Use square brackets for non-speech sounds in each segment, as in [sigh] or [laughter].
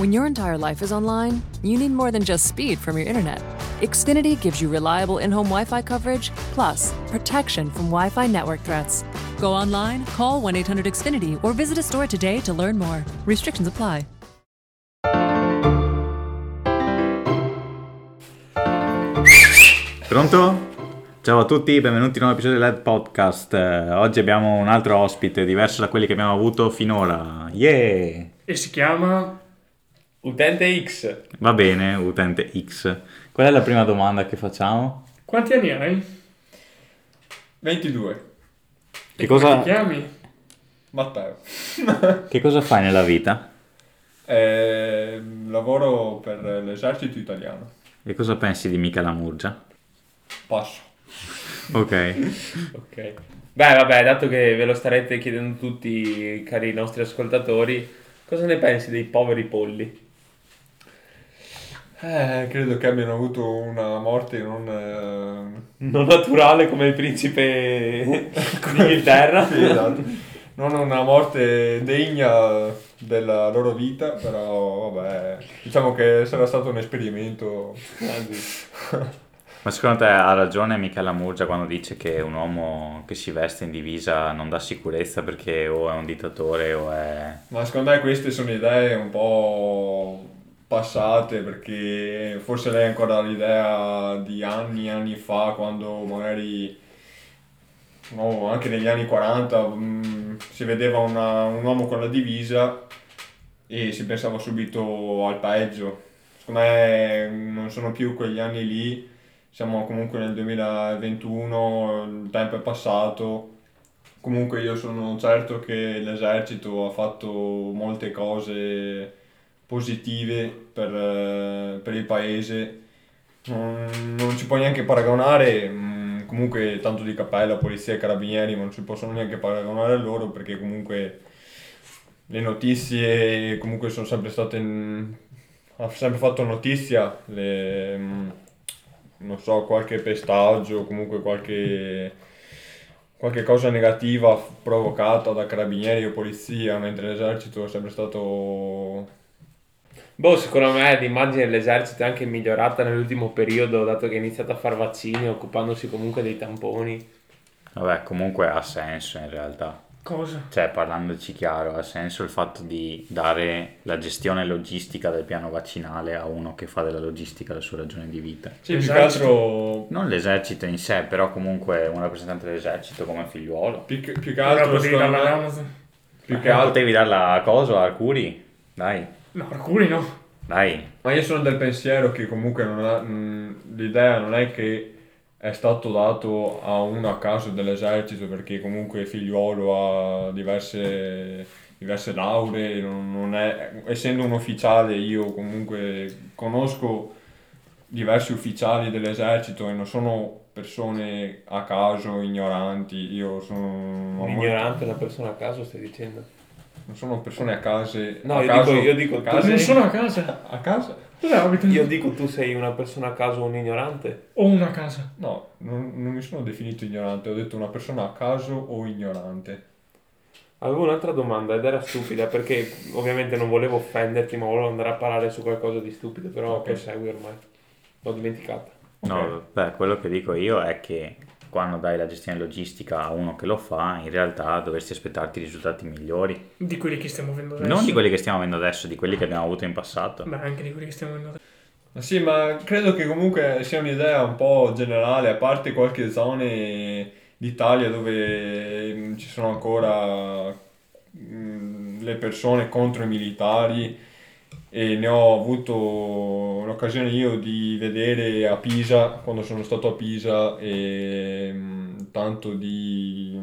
When your entire life is online, you need more than just speed from your internet. Xfinity gives you reliable in home Wi Fi coverage, plus protection from Wi Fi network threats. Go online, call 1 800 Xfinity, or visit a store today to learn more. Restrictions apply. Pronto? Ciao a tutti, benvenuti in un nuovo episodio del Podcast. Eh, oggi abbiamo un altro ospite, diverso da quelli che abbiamo avuto finora. Yeah! E si chiama Utente X. Va bene, utente X. Qual è la prima domanda che facciamo? Quanti anni hai? 22. Che Come cosa, ti chiami? Matteo. [laughs] che cosa fai nella vita? Eh, lavoro per l'esercito italiano. E cosa pensi di Michela Murgia? Passo. Ok. [laughs] Ok. Beh, vabbè, dato che ve lo starete chiedendo tutti, cari nostri ascoltatori, cosa ne pensi dei poveri polli? Eh, credo che abbiano avuto una morte non... eh, Non naturale come il principe [laughs] d'Inghilterra. sì, esatto. Non una morte degna della loro vita, però vabbè, diciamo che sarà stato un esperimento. Ma secondo te ha ragione Michela Murgia quando dice che un uomo che si veste in divisa non dà sicurezza perché o è un dittatore o è... Ma secondo me queste sono idee un po' passate perché forse lei ha ancora l'idea di anni e anni fa quando magari no, anche negli anni 40 mh, si vedeva una- un uomo con la divisa e si pensava subito al peggio. Secondo me non sono più quegli anni lì, siamo comunque nel 2021, il tempo è passato. Comunque io sono certo che l'esercito ha fatto molte cose positive per, eh, per il paese. Non, non si può neanche paragonare, mm, comunque tanto di cappella, polizia e carabinieri non si possono neanche paragonare a loro perché comunque le notizie comunque sono sempre state, ha sempre fatto notizia, le, mm, non so, qualche pestaggio, comunque qualche, qualche cosa negativa provocata da carabinieri o polizia, mentre l'esercito è sempre stato Boh, secondo me l'immagine dell'esercito è anche migliorata nell'ultimo periodo, dato che ha iniziato a far vaccini, occupandosi comunque dei tamponi. Vabbè, comunque ha senso in realtà. Cosa? Cioè, parlandoci chiaro, ha senso il fatto di dare la gestione logistica del piano vaccinale a uno che fa della logistica la sua ragione di vita. Sì, più che altro, Non l'esercito in sé, però comunque un rappresentante dell'esercito come figliuolo. più che, più che altro, potevi darla più che Ma altro, Potevi darla a Coso, a Arcuri? Dai, No, alcuni no. dai. ma io sono del pensiero che comunque non ha- mh, l'idea non è che è stato dato a uno a caso dell'esercito perché comunque figliuolo ha diverse, diverse lauree, non, non è, essendo un ufficiale io comunque conosco diversi ufficiali dell'esercito e non sono persone a caso ignoranti, io sono... Un molto- ignorante, una persona a caso, stai dicendo? Non sono persone a case. No, a io caso- dico- io dico a casa- Non sono a casa. A casa? Io dico tu sei una persona a caso o un ignorante? Ho una casa. No, non, non mi sono definito ignorante, ho detto una persona a caso o ignorante. Avevo un'altra domanda ed era stupida perché ovviamente non volevo offenderti ma volevo andare a parlare su qualcosa di stupido però Ok. che segui ormai. L'ho dimenticata. No, beh, quello che dico io è che quando dai la gestione logistica a uno che lo fa, in realtà dovresti aspettarti risultati migliori. Di quelli che stiamo avendo adesso. Non di quelli che stiamo avendo adesso, di quelli che abbiamo avuto in passato. Beh, anche di quelli che stiamo avendo adesso. Ma sì, ma credo che comunque sia un'idea un po' generale, a parte qualche zone d'Italia dove mm, ci sono ancora mm, le persone contro i militari e ne ho avuto l'occasione io di vedere a Pisa, quando sono stato a Pisa, e mm, tanto di...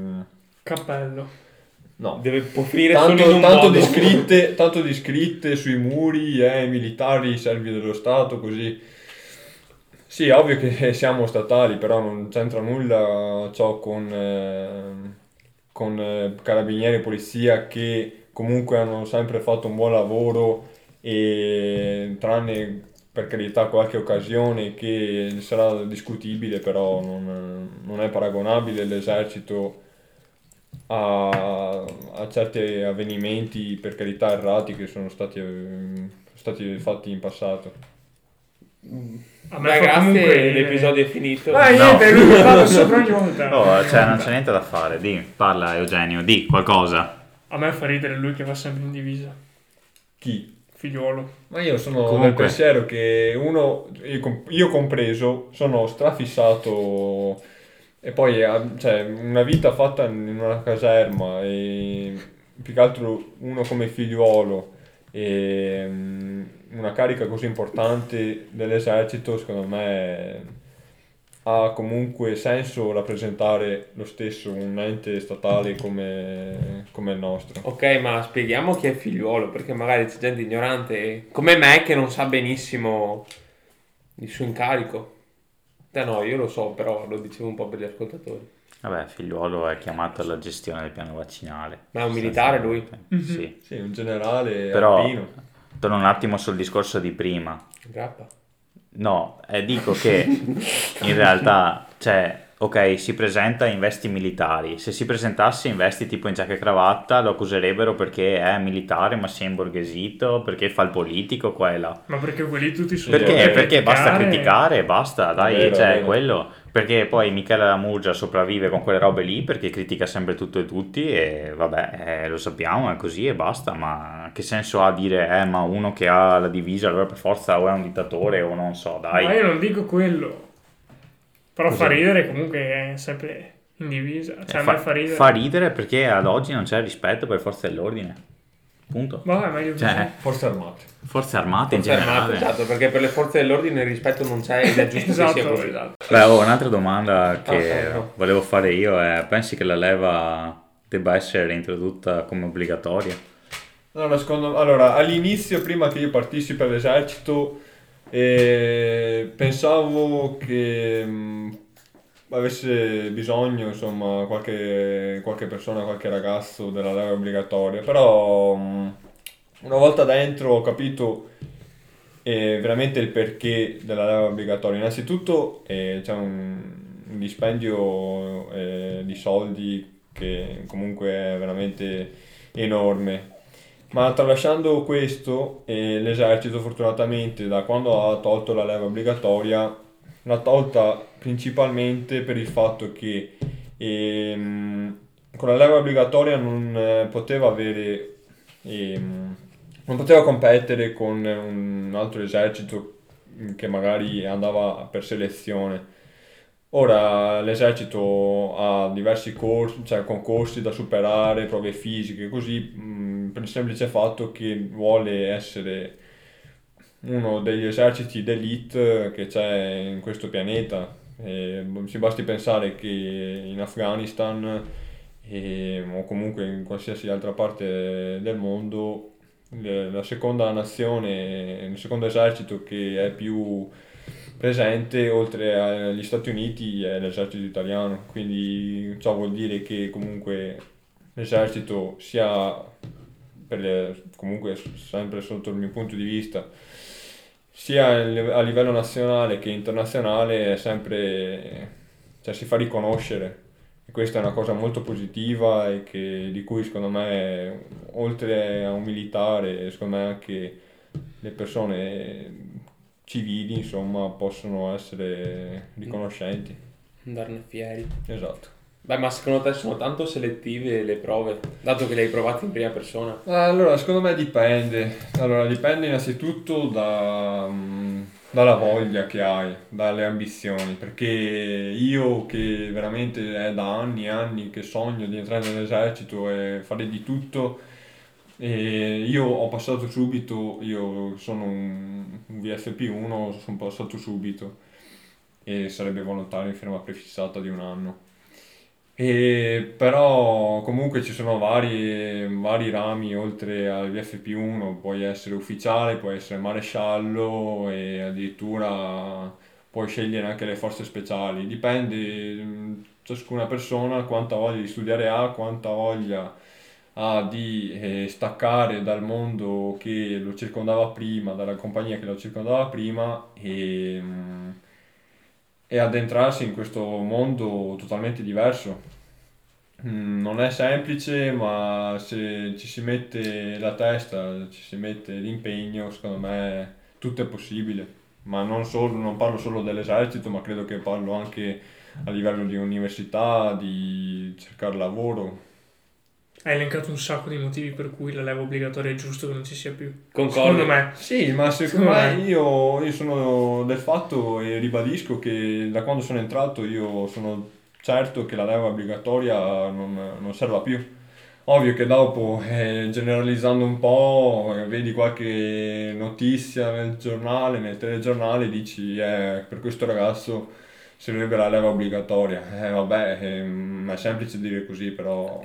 Cappello. No, Deve può finire solo in tanto, un tanto modo. di scritte, tanto di scritte sui muri, eh, militari, servi dello Stato, così. Sì, ovvio che [laughs] siamo statali, però non c'entra nulla ciò con, eh, con eh, carabinieri e polizia che comunque hanno sempre fatto un buon lavoro e tranne per carità qualche occasione che sarà discutibile, però non, non è paragonabile l'esercito a, a certi avvenimenti, per carità, errati che sono stati, stati fatti in passato. A me grazie, comunque... l'episodio è finito. Ma No. niente, lui mi parla sopra ogni volta. Oh, cioè, non c'è niente da fare. Di, parla Eugenio, di qualcosa. A me fa ridere lui che va sempre in divisa. Chi? Figliuolo. Ma io sono Comunque. del pensiero che uno, io, com- io compreso, sono strafissato e poi eh, cioè, una vita fatta in una caserma e più che altro uno come figliuolo e mm, una carica così importante dell'esercito secondo me ha comunque senso rappresentare lo stesso un ente statale come, come il nostro. Ok, ma spieghiamo chi è figliuolo, perché magari c'è gente ignorante come me che non sa benissimo il suo incarico. Te no, io lo so, però lo dicevo un po' per gli ascoltatori. Vabbè, figliuolo è chiamato alla gestione del piano vaccinale. Ma è un militare lui? Sì. Sì, un generale Però, alpino. torno un attimo sul discorso di prima. Grappa. No, eh, dico che in realtà, cioè, ok, si presenta in vesti militari. Se si presentasse in vesti tipo in giacca e cravatta, lo accuserebbero perché è militare, ma si è imborghesito, perché fa il politico qua e là. Ma perché quelli tutti sono... Perché? per Perché basta criticare. criticare e basta, dai, Vero, cioè, vero. quello. Perché poi Michele Lamurgia sopravvive con quelle robe lì perché critica sempre tutto e tutti e vabbè, eh, lo sappiamo, è così e basta, ma che senso ha dire, eh, ma uno che ha la divisa allora per forza o è un dittatore o non so, dai. Ma io non dico quello. Però Cos'è? fa ridere comunque è sempre in divisa. Cioè, a me fa ridere. fa ridere perché ad oggi non c'è rispetto per forze dell'ordine. Punto. Vabbè, ma io Cioè, Forze armate. forze armate in generale. esatto, perché per le forze dell'ordine il rispetto non c'è ed è giusto che sia esatto, così. esatto. Beh, oh, un'altra domanda che Ah, ecco. volevo fare io è, pensi che la leva debba essere reintrodotta come obbligatoria? Allora, secondo- allora, all'inizio, prima che io partissi per l'esercito, eh, pensavo che mh, avesse bisogno, insomma, qualche, qualche persona, qualche ragazzo della leva obbligatoria, però mh, una volta dentro ho capito eh, veramente il perché della leva obbligatoria. Innanzitutto eh, c'è un, un dispendio eh, di soldi che comunque è veramente enorme. Ma tralasciando questo, eh, l'esercito fortunatamente da quando ha tolto la leva obbligatoria l'ha tolta principalmente per il fatto che ehm, con la leva obbligatoria non eh, poteva avere ehm, non poteva competere con un altro esercito che magari andava per selezione. Ora l'esercito ha diversi corsi, cioè concorsi da superare, prove fisiche, così mh, per il semplice fatto che vuole essere uno degli eserciti d'elite che c'è in questo pianeta. E si basti pensare che in Afghanistan e- o comunque in qualsiasi altra parte del mondo la seconda nazione, il secondo esercito che è più presente oltre agli Stati Uniti è l'esercito italiano, quindi ciò vuol dire che comunque l'esercito sia le- comunque sempre sotto il mio punto di vista sia a livello nazionale che internazionale è sempre cioè si fa riconoscere. E questa è una cosa molto positiva e che, di cui secondo me oltre a un militare secondo me anche le persone civili insomma possono essere riconoscenti. Andarne fieri. esatto Beh, ma secondo te sono tanto selettive le prove, dato che le hai provate in prima persona? Allora, secondo me dipende. Allora, dipende innanzitutto da, mm, dalla voglia che hai, dalle ambizioni, perché io che veramente è da anni e anni che sogno di entrare nell'esercito e fare di tutto, e io ho passato subito, io sono un, un VFP1, sono passato subito e sarebbe volontario in firma prefissata di un anno. E però comunque ci sono vari, vari rami oltre al VFP1, puoi essere ufficiale, puoi essere maresciallo e addirittura puoi scegliere anche le forze speciali. Dipende, mh, ciascuna persona quanta voglia di studiare ha, quanta voglia ha di eh, staccare dal mondo che lo circondava prima, dalla compagnia che lo circondava prima e... mh, e addentrarsi in questo mondo totalmente diverso. mm, non è semplice, ma se ci si mette la testa, ci si mette l'impegno, secondo me tutto è possibile. Ma non, solo, non parlo solo dell'esercito, ma credo che parlo anche a livello di università, di cercare lavoro. Hai elencato un sacco di motivi per cui la leva obbligatoria è giusto che non ci sia più. Concordo. Secondo me. Sì, ma secondo Secondo me me. io, io sono del fatto e ribadisco che da quando sono entrato io sono certo che la leva obbligatoria non, non serva più. Ovvio che dopo, eh, generalizzando un po', eh, vedi qualche notizia nel giornale, nel telegiornale, dici eh, per questo ragazzo servirebbe la leva obbligatoria. Eh, vabbè, ehm, è semplice dire così, però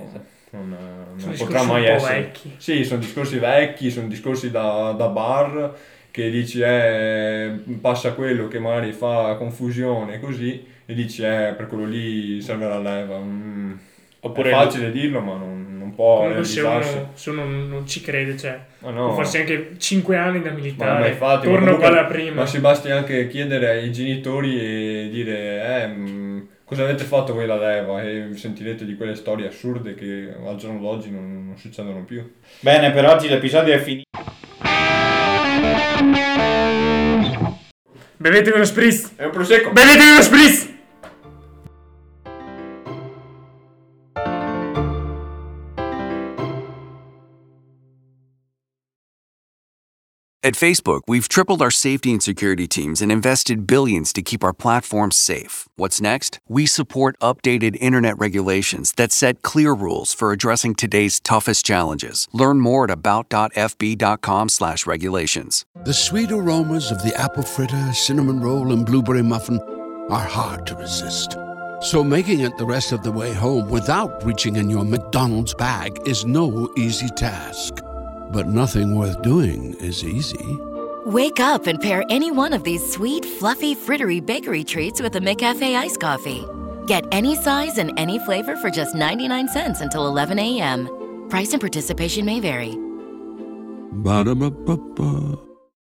non, non Sono potrà mai un po' essere. vecchi. Sì, sono discorsi vecchi, sono discorsi da, da bar che dici eh, passa quello che magari fa confusione così e dici eh, per quello lì serve la leva. Mm, Oppure è facile dirlo ma non, non può Comunque se uno, se uno non ci crede, cioè, Ma no. può farsi anche 5 anni da militare, ma infatti, ma torno comunque- qua da prima. ma si basti anche chiedere ai genitori e dire eh, mm, cosa avete fatto voi la leva e sentirete di quelle storie assurde che al giorno d'oggi non, non succedono più. Bene, per oggi l'episodio è finito. Bevetevi uno spritz! È un prosecco! Bevetevi uno spritz! At Facebook, we've tripled our safety and security teams and invested billions to keep our platforms safe. What's next? We support updated internet regulations that set clear rules for addressing today's toughest challenges. Learn more at about.fb.com/regulations. The sweet aromas of the apple fritter, cinnamon roll, and blueberry muffin are hard to resist. So making it the rest of the way home without reaching in your McDonald's bag is no easy task. But nothing worth doing is easy. Wake up and pair any one of these sweet, fluffy, frittery bakery treats with a McCafe iced coffee. Get any size and any flavor for just 99 cents until 11 a.m. Price and participation may vary. Ba-da-ba-ba-ba.